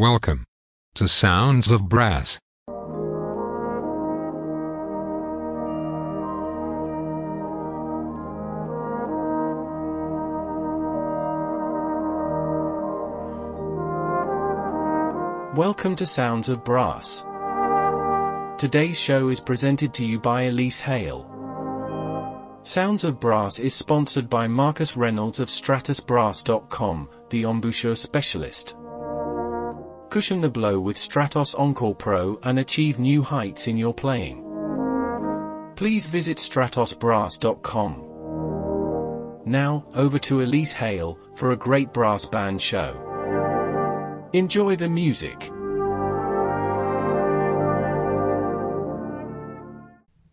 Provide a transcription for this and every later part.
Welcome to Sounds of Brass. Welcome to Sounds of Brass. Today's show is presented to you by Elise Hale. Sounds of Brass is sponsored by Marcus Reynolds of StratosBrass.com, the embouchure specialist. Cushion the blow with Stratos Encore Pro and achieve new heights in your playing. Please visit StratosBrass.com. Now, over to Elise Hale for a great brass band show. Enjoy the music.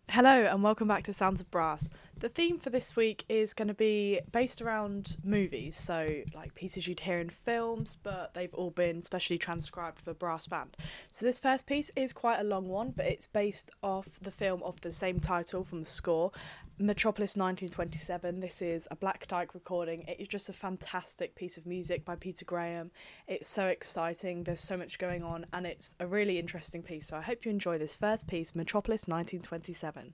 Hello and welcome back to Sounds of Brass. The theme for this week is going to be based around movies, so like pieces you'd hear in films, but they've all been specially transcribed for brass band. So this first piece is quite a long one, but it's based off the film of the same title from the score, Metropolis 1927. This is a Black Dyke recording. It is just a fantastic piece of music by Peter Graham. It's so exciting, there's so much going on, and it's a really interesting piece. So I hope you enjoy this first piece, Metropolis 1927.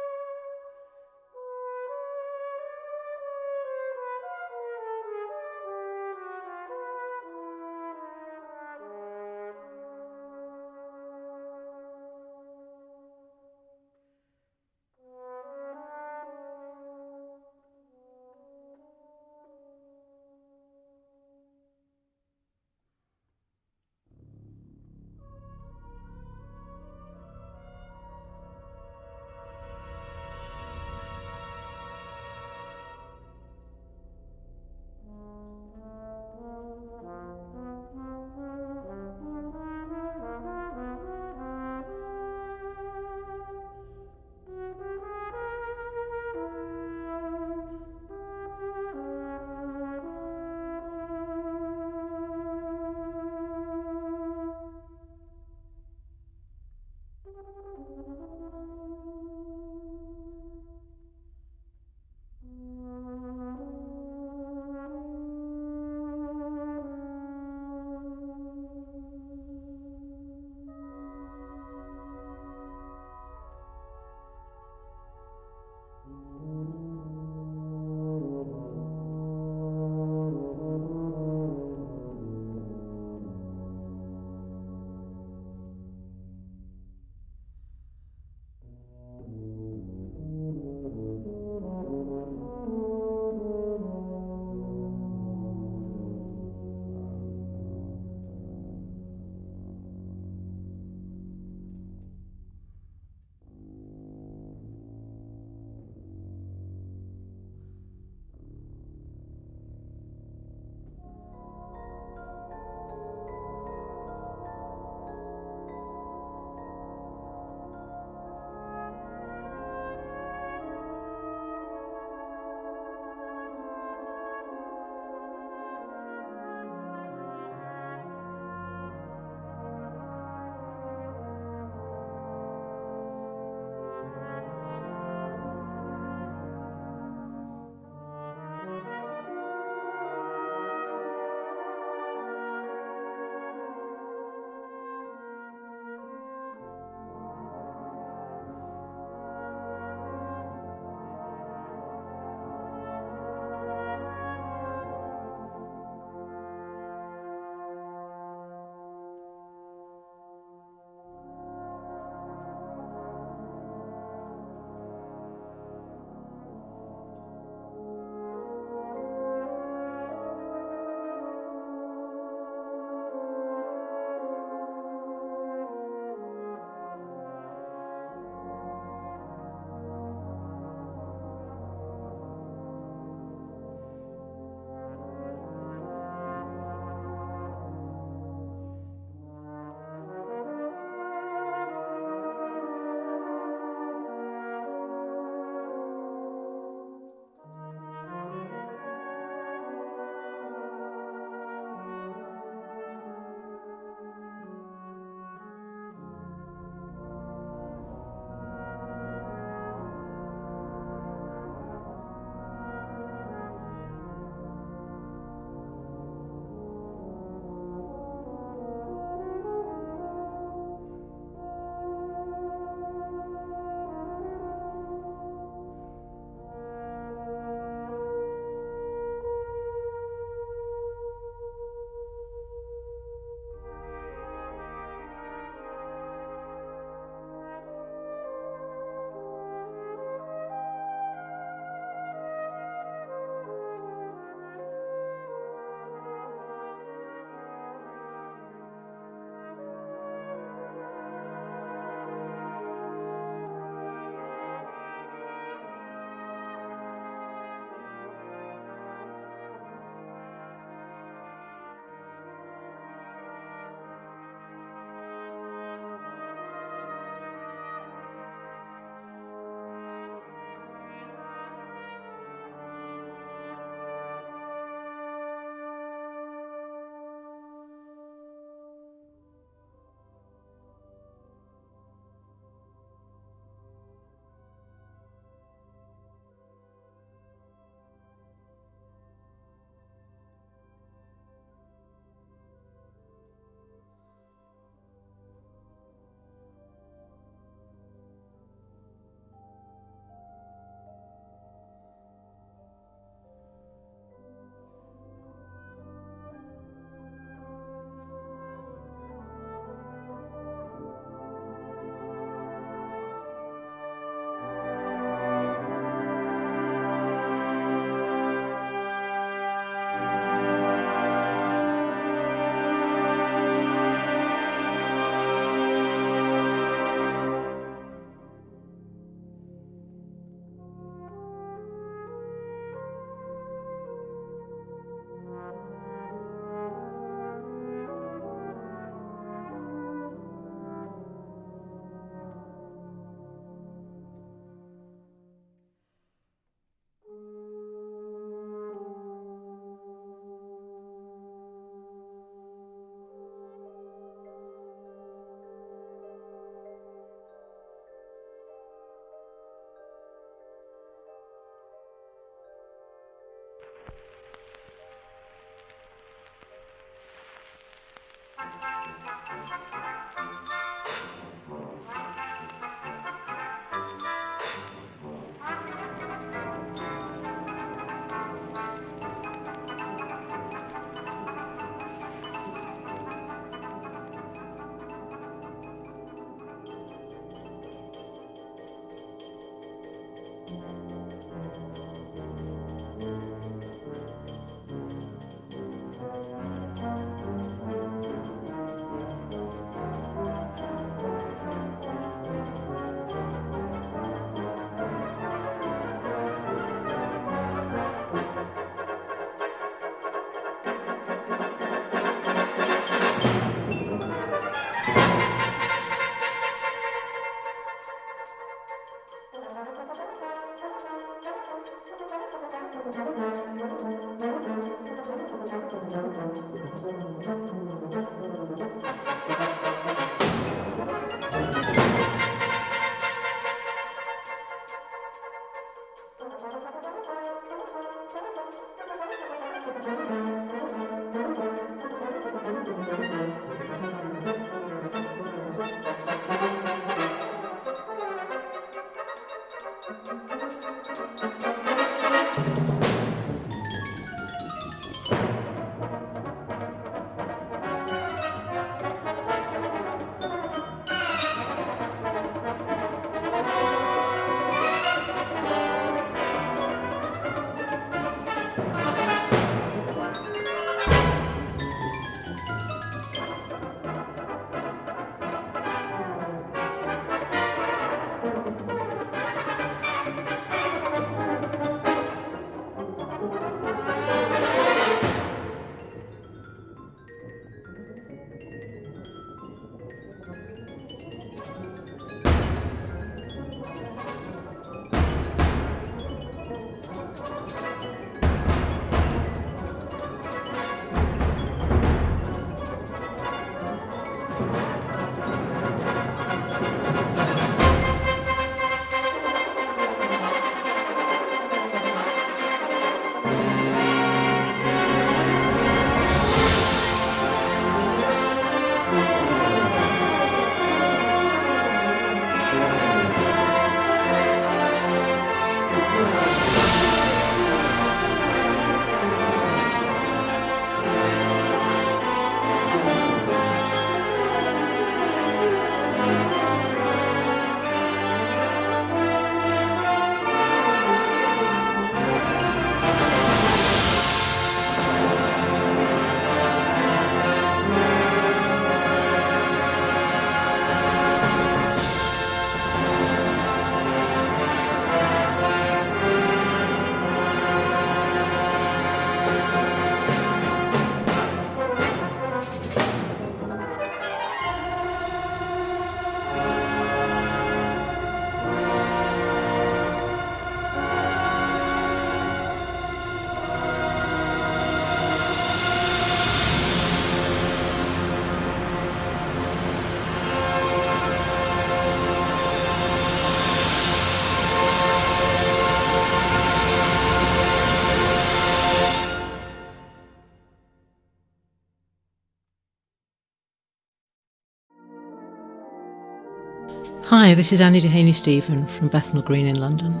Hi, this is Annie Dehaney Stephen from Bethnal Green in London.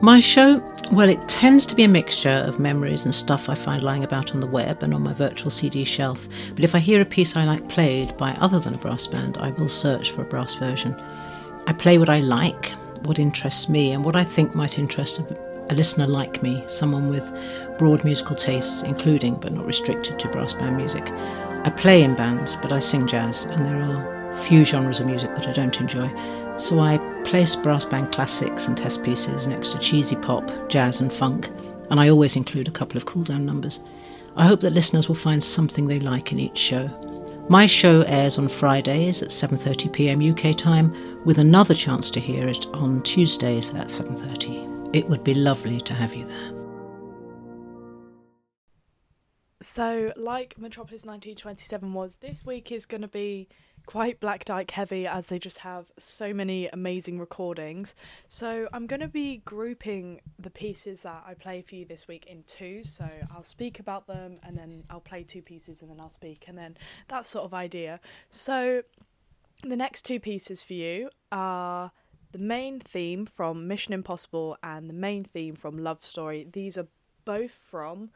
My show, well, it tends to be a mixture of memories and stuff I find lying about on the web and on my virtual CD shelf. But if I hear a piece I like played by other than a brass band, I will search for a brass version. I play what I like, what interests me, and what I think might interest a, a listener like me, someone with broad musical tastes, including but not restricted to brass band music. I play in bands, but I sing jazz, and there are few genres of music that I don't enjoy, so I place brass band classics and test pieces next to cheesy pop, jazz, and funk, and I always include a couple of cool down numbers. I hope that listeners will find something they like in each show. My show airs on Fridays at 7:30 p.m. UK time with another chance to hear it on Tuesdays at 7:30. It would be lovely to have you there. So, like Metropolis 1927 was, this week is going to be quite Black Dyke heavy as they just have so many amazing recordings. So I'm going to be grouping the pieces that I play for you this week in two. So I'll speak about them and then I'll play two pieces and then I'll speak and then that sort of idea. So the next two pieces for you are the main theme from Mission Impossible and the main theme from Love Story. These are both from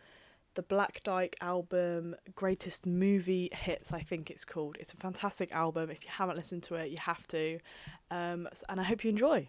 the Black Dyke album Greatest Movie Hits, I think it's called. It's a fantastic album. If you haven't listened to it, you have to. Um, and I hope you enjoy.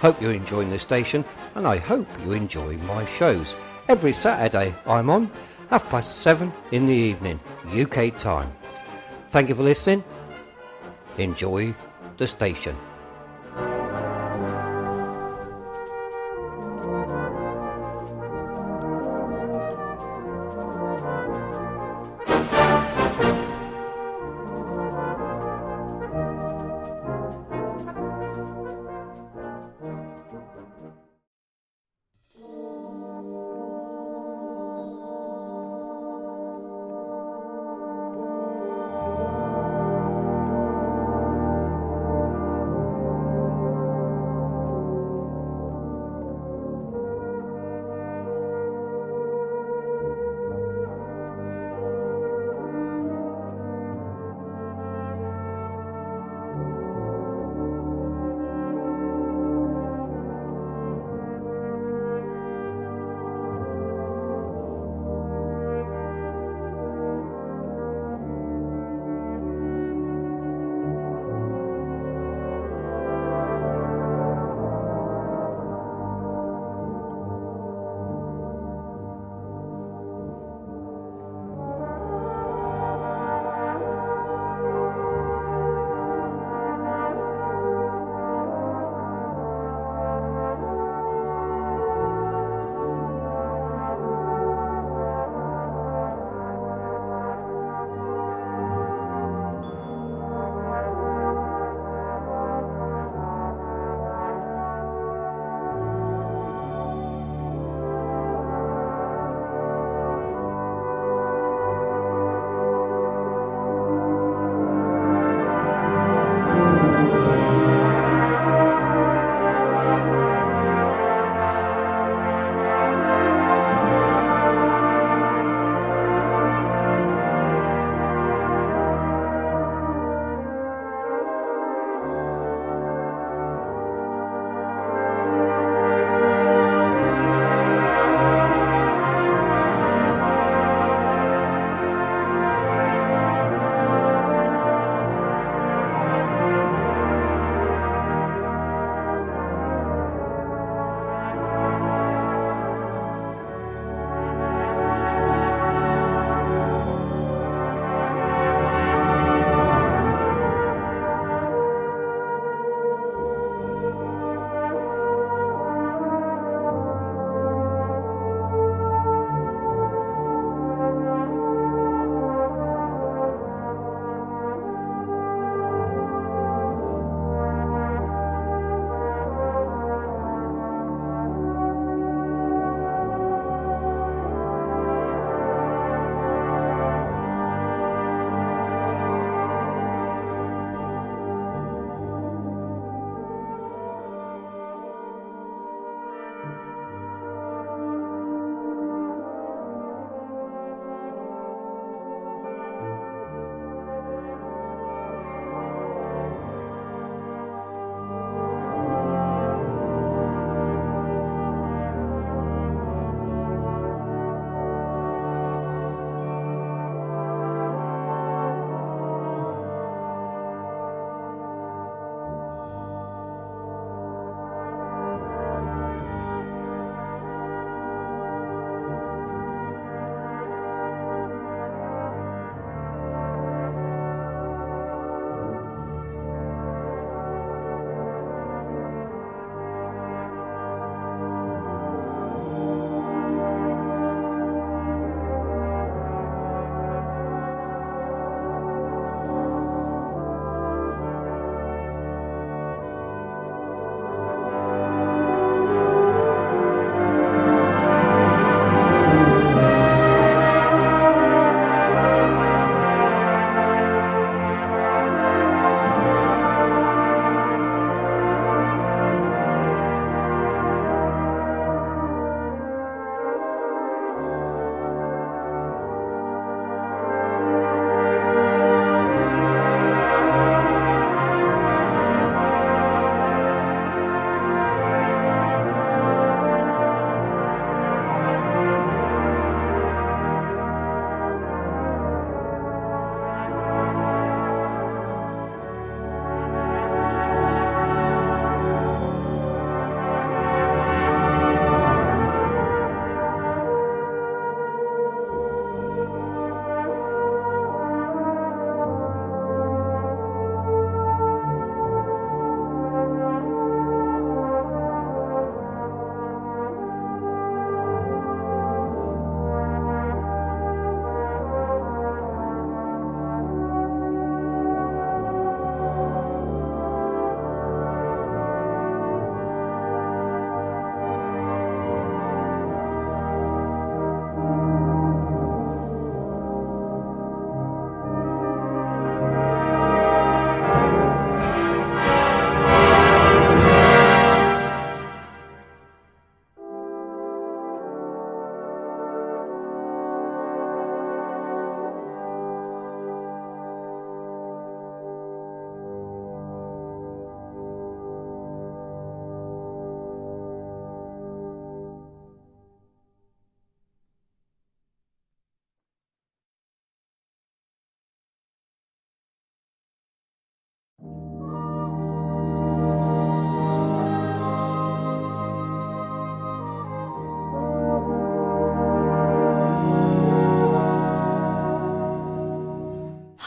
hope you're enjoying the station, and I hope you enjoy my shows. Every Saturday I'm on, half past seven in the evening, UK time. Thank you for listening. Enjoy the station.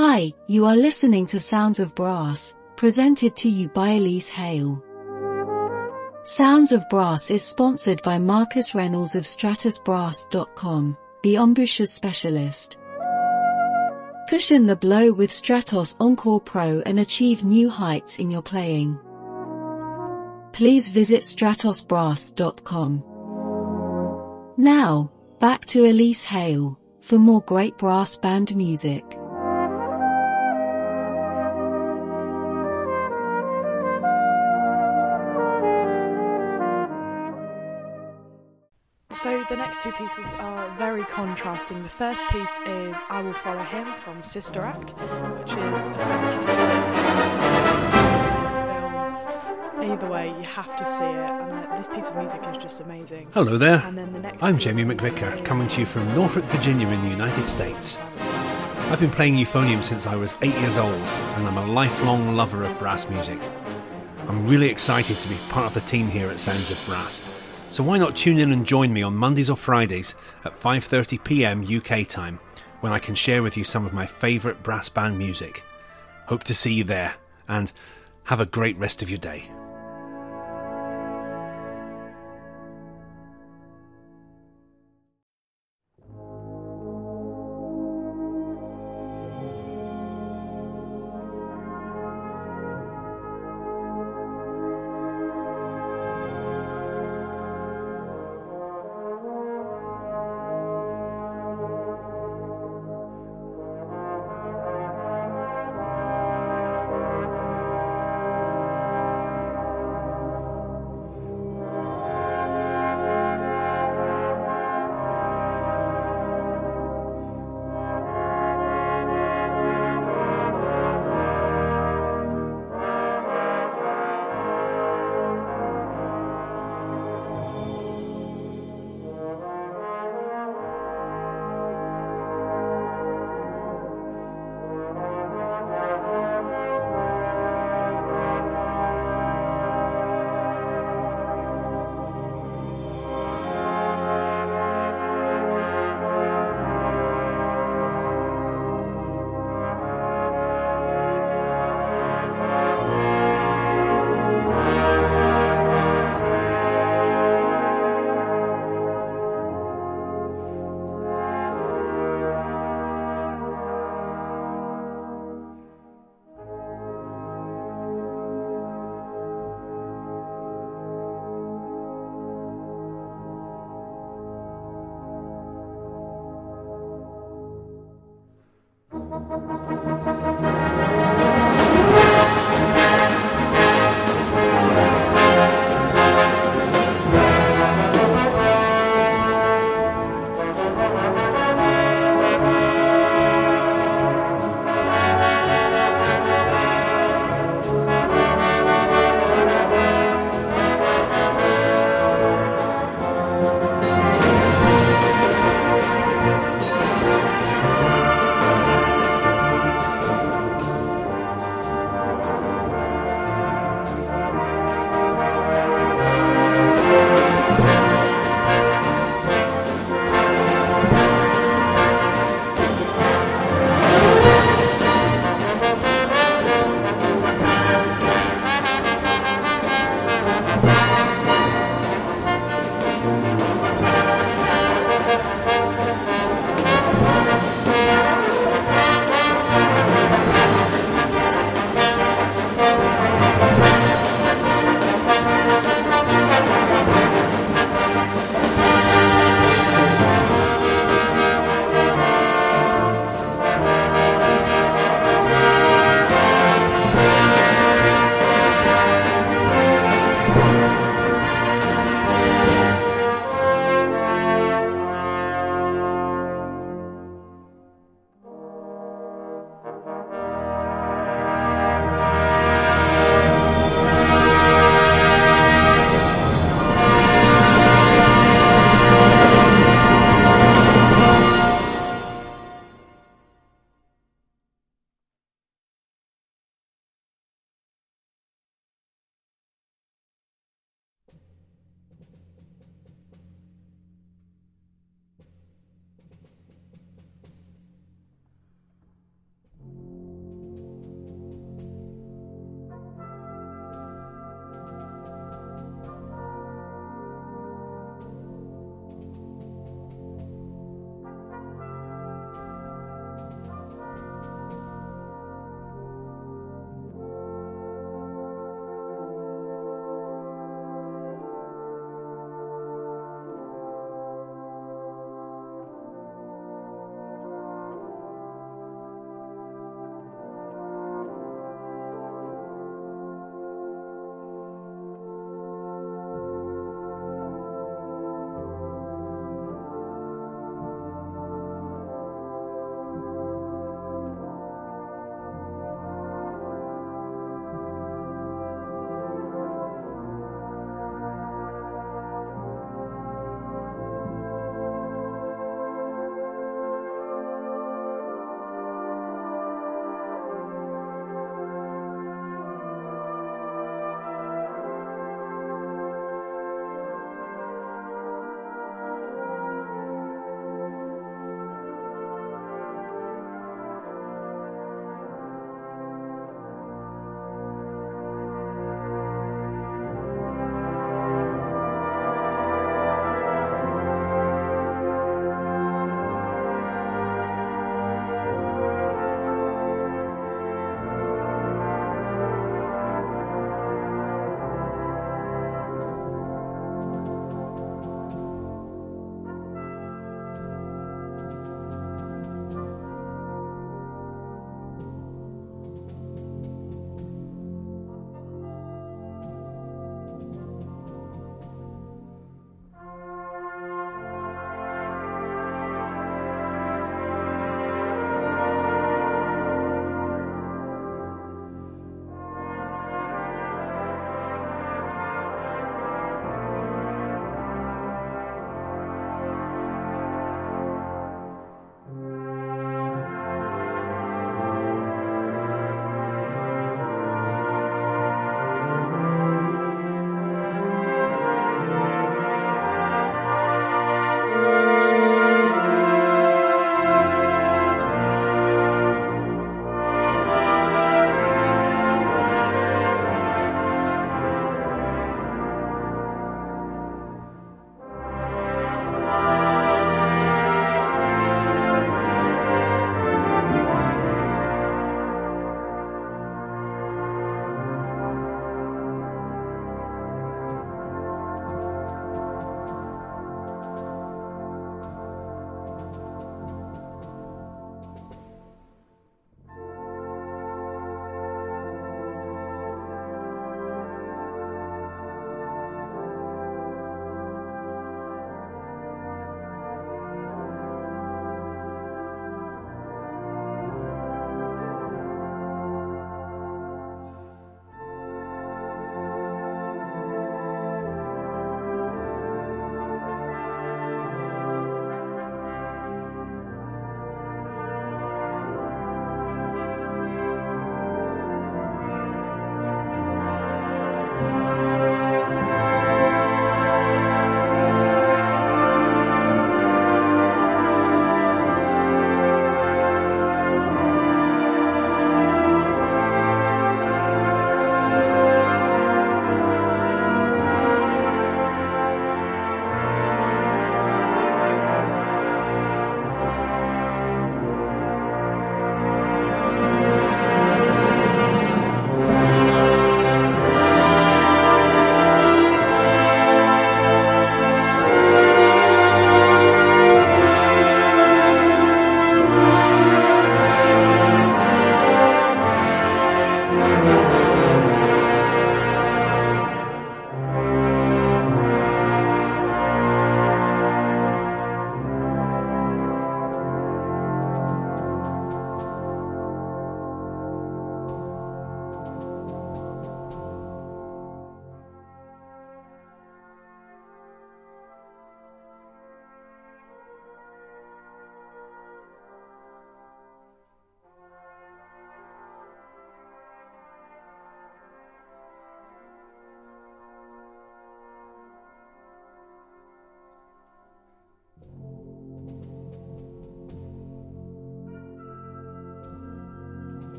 Hi, you are listening to Sounds of Brass, presented to you by Elise Hale. Sounds of Brass is sponsored by Marcus Reynolds of StratosBrass.com, the embouchure specialist. Cushion the blow with Stratos Encore Pro and achieve new heights in your playing. Please visit StratosBrass.com. Now, back to Elise Hale, for more great brass band music. Next two pieces are very contrasting. The first piece is I Will Follow Him from Sister Act, which is a fantastic film. Either way, you have to see it, and uh, this piece of music is just amazing. Hello there. And then the next I'm Jamie McVicker, coming to you from Norfolk, Virginia, in the United States. I've been playing euphonium since I was eight years old, and I'm a lifelong lover of brass music. I'm really excited to be part of the team here at Sounds of Brass. So why not tune in and join me on Mondays or Fridays at 5:30 p.m. UK time, when I can share with you some of my favourite brass band music. Hope to see you there, and have a great rest of your day.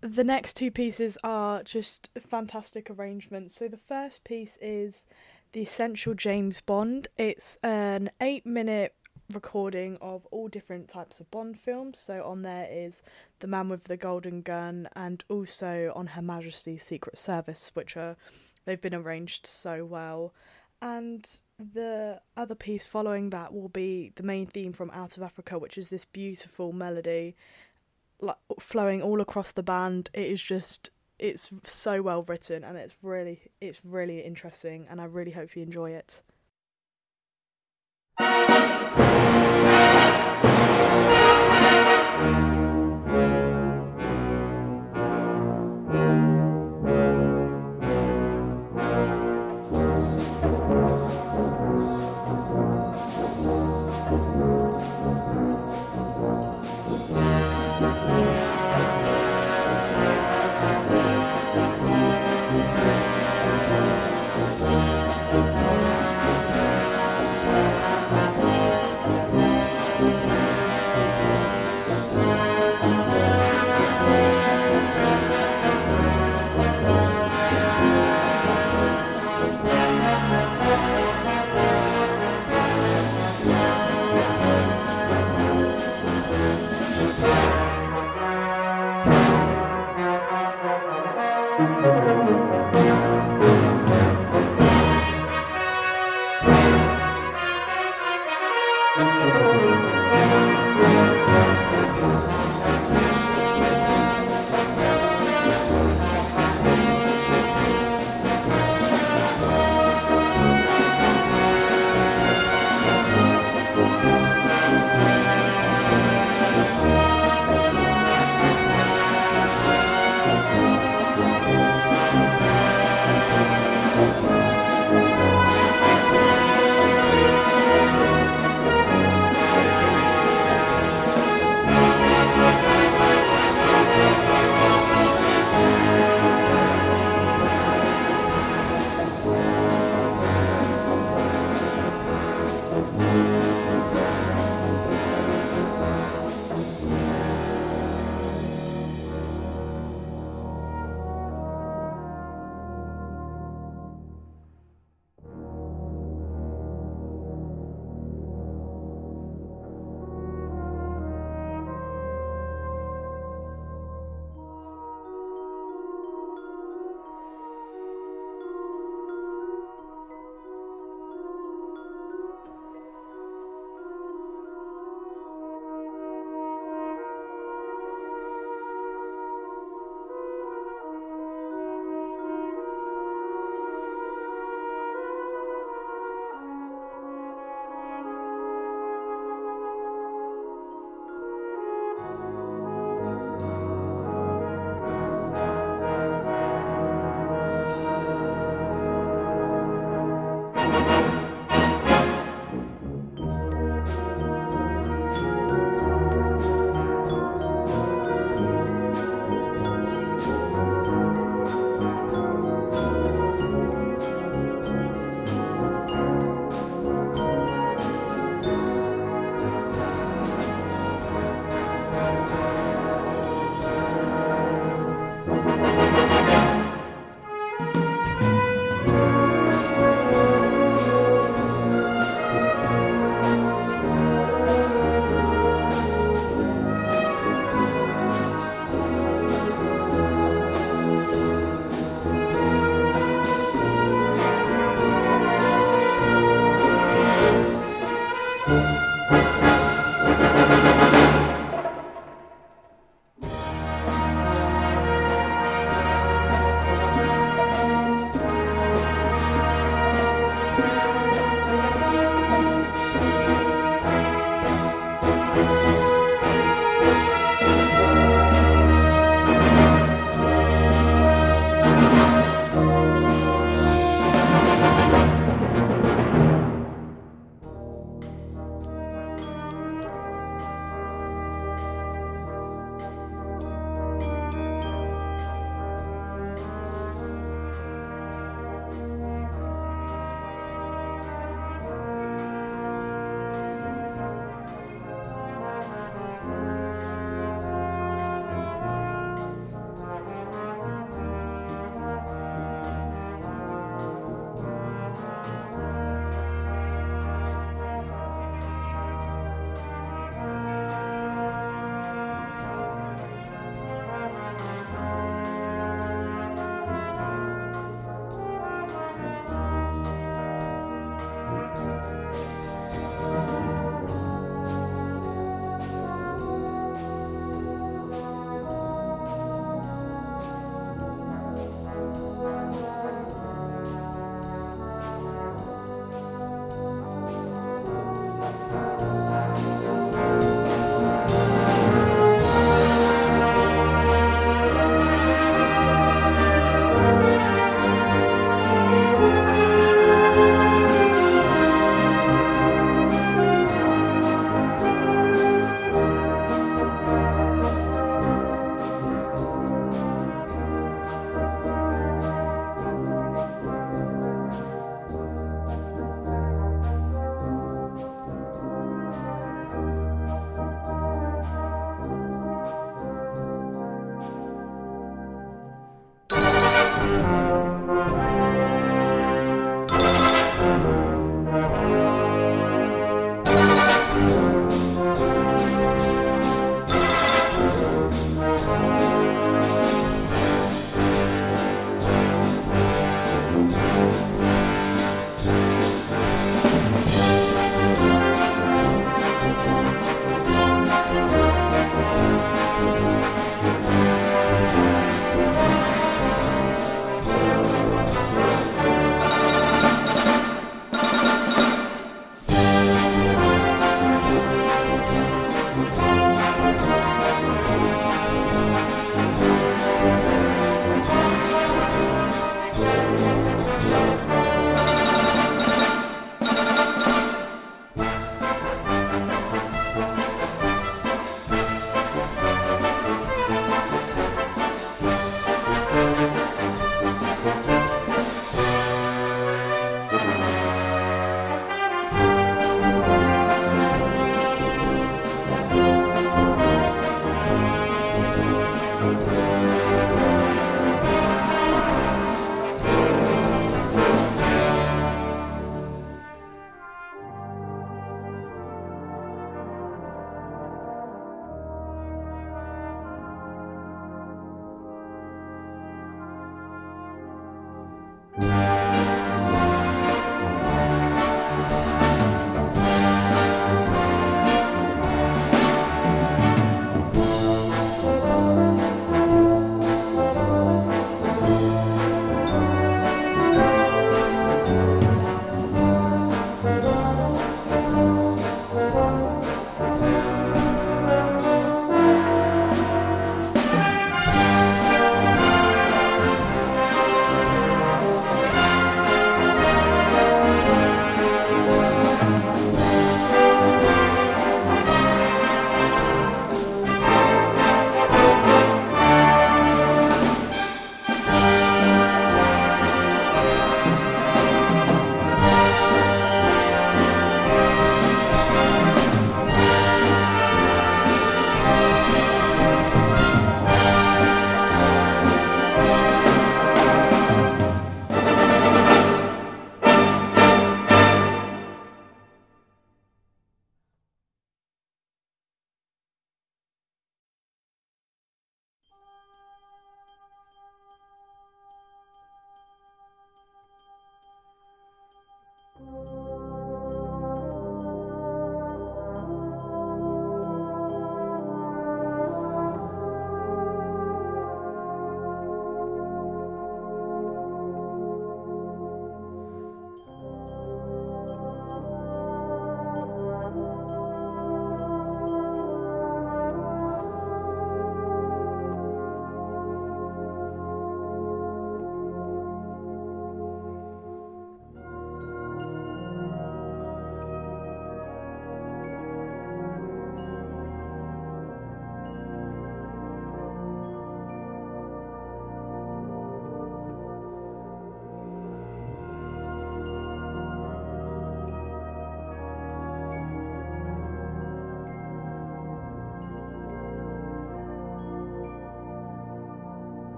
The next two pieces are just fantastic arrangements. So the first piece is the Essential James Bond. It's an eight minute recording of all different types of Bond films. So on there is The Man with the Golden Gun and also on Her Majesty's Secret Service, which are they've been arranged so well. And the other piece following that will be the main theme from Out of Africa, which is this beautiful melody like flowing all across the band. It is just it's so well written and it's really it's really interesting and I really hope you enjoy it.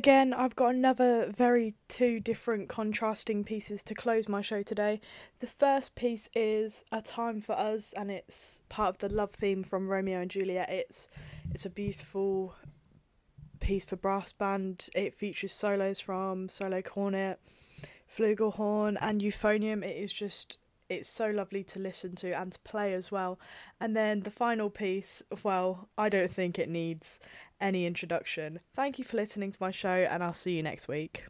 Again, I've got another very two different contrasting pieces to close my show today. The first piece is A Time for Us and it's part of the love theme from Romeo and Juliet. It's it's a beautiful piece for brass band. It features solos from solo cornet, flugelhorn and euphonium. It is just it's so lovely to listen to and to play as well. And then the final piece, well, I don't think it needs any introduction. Thank you for listening to my show, and I'll see you next week.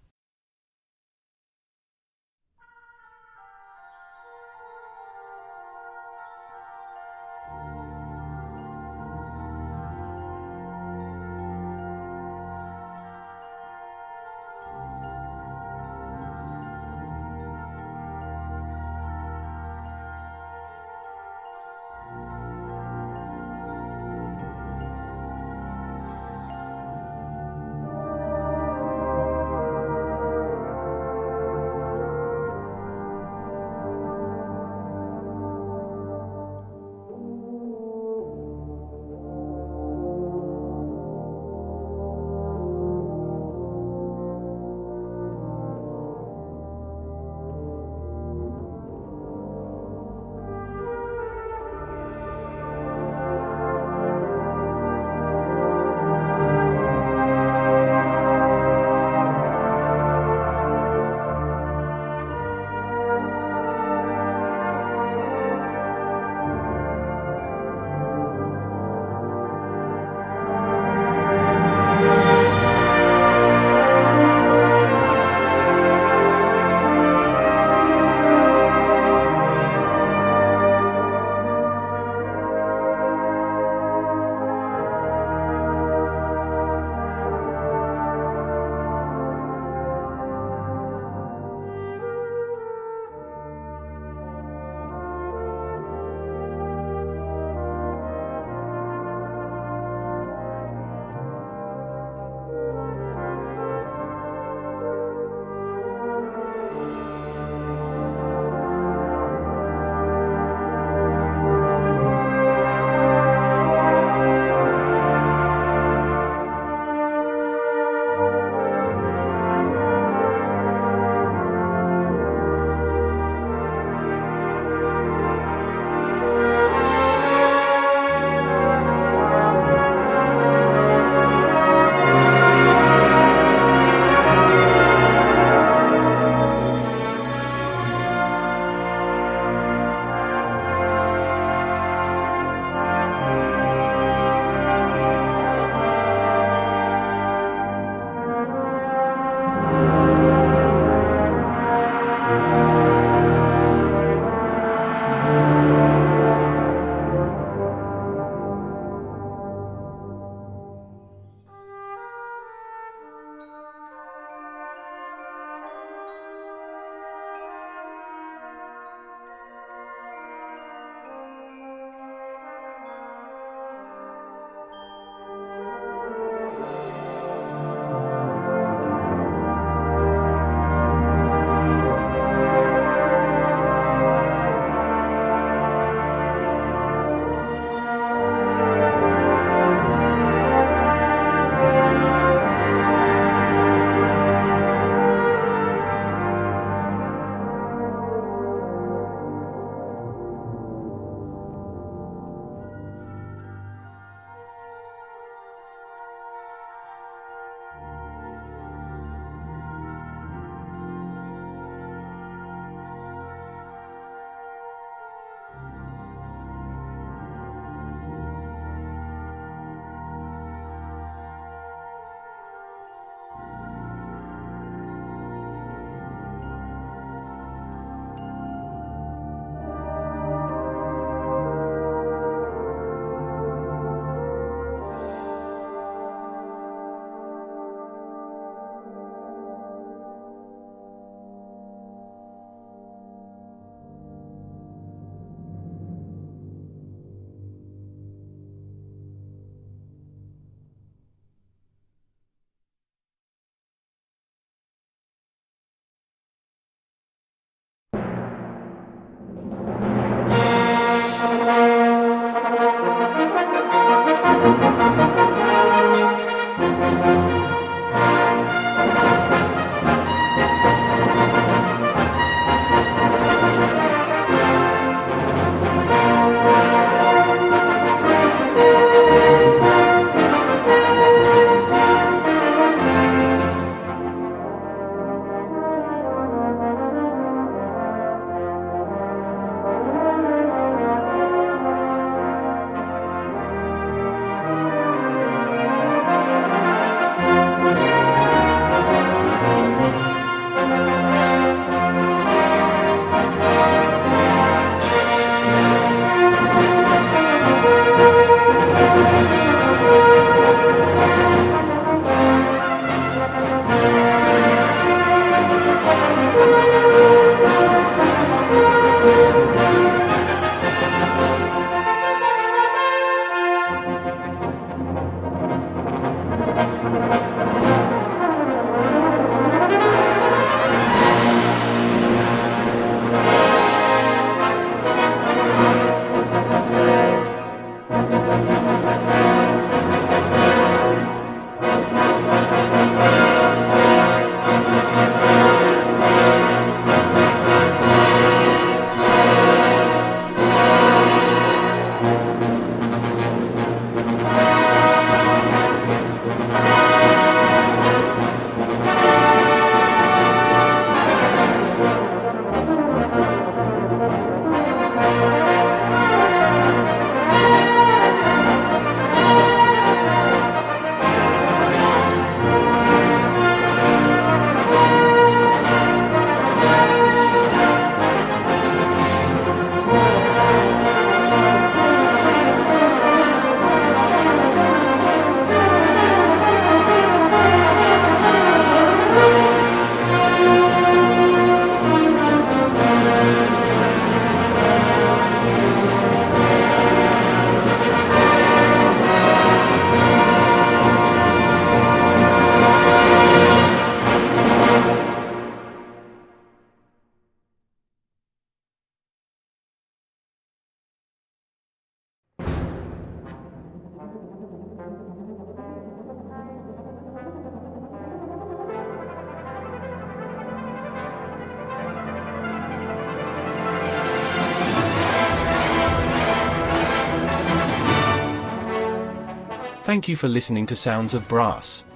You for listening to Sounds of Brass,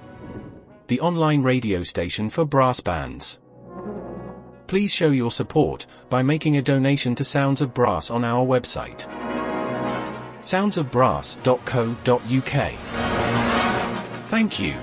the online radio station for brass bands. Please show your support by making a donation to Sounds of Brass on our website soundsofbrass.co.uk. Thank you.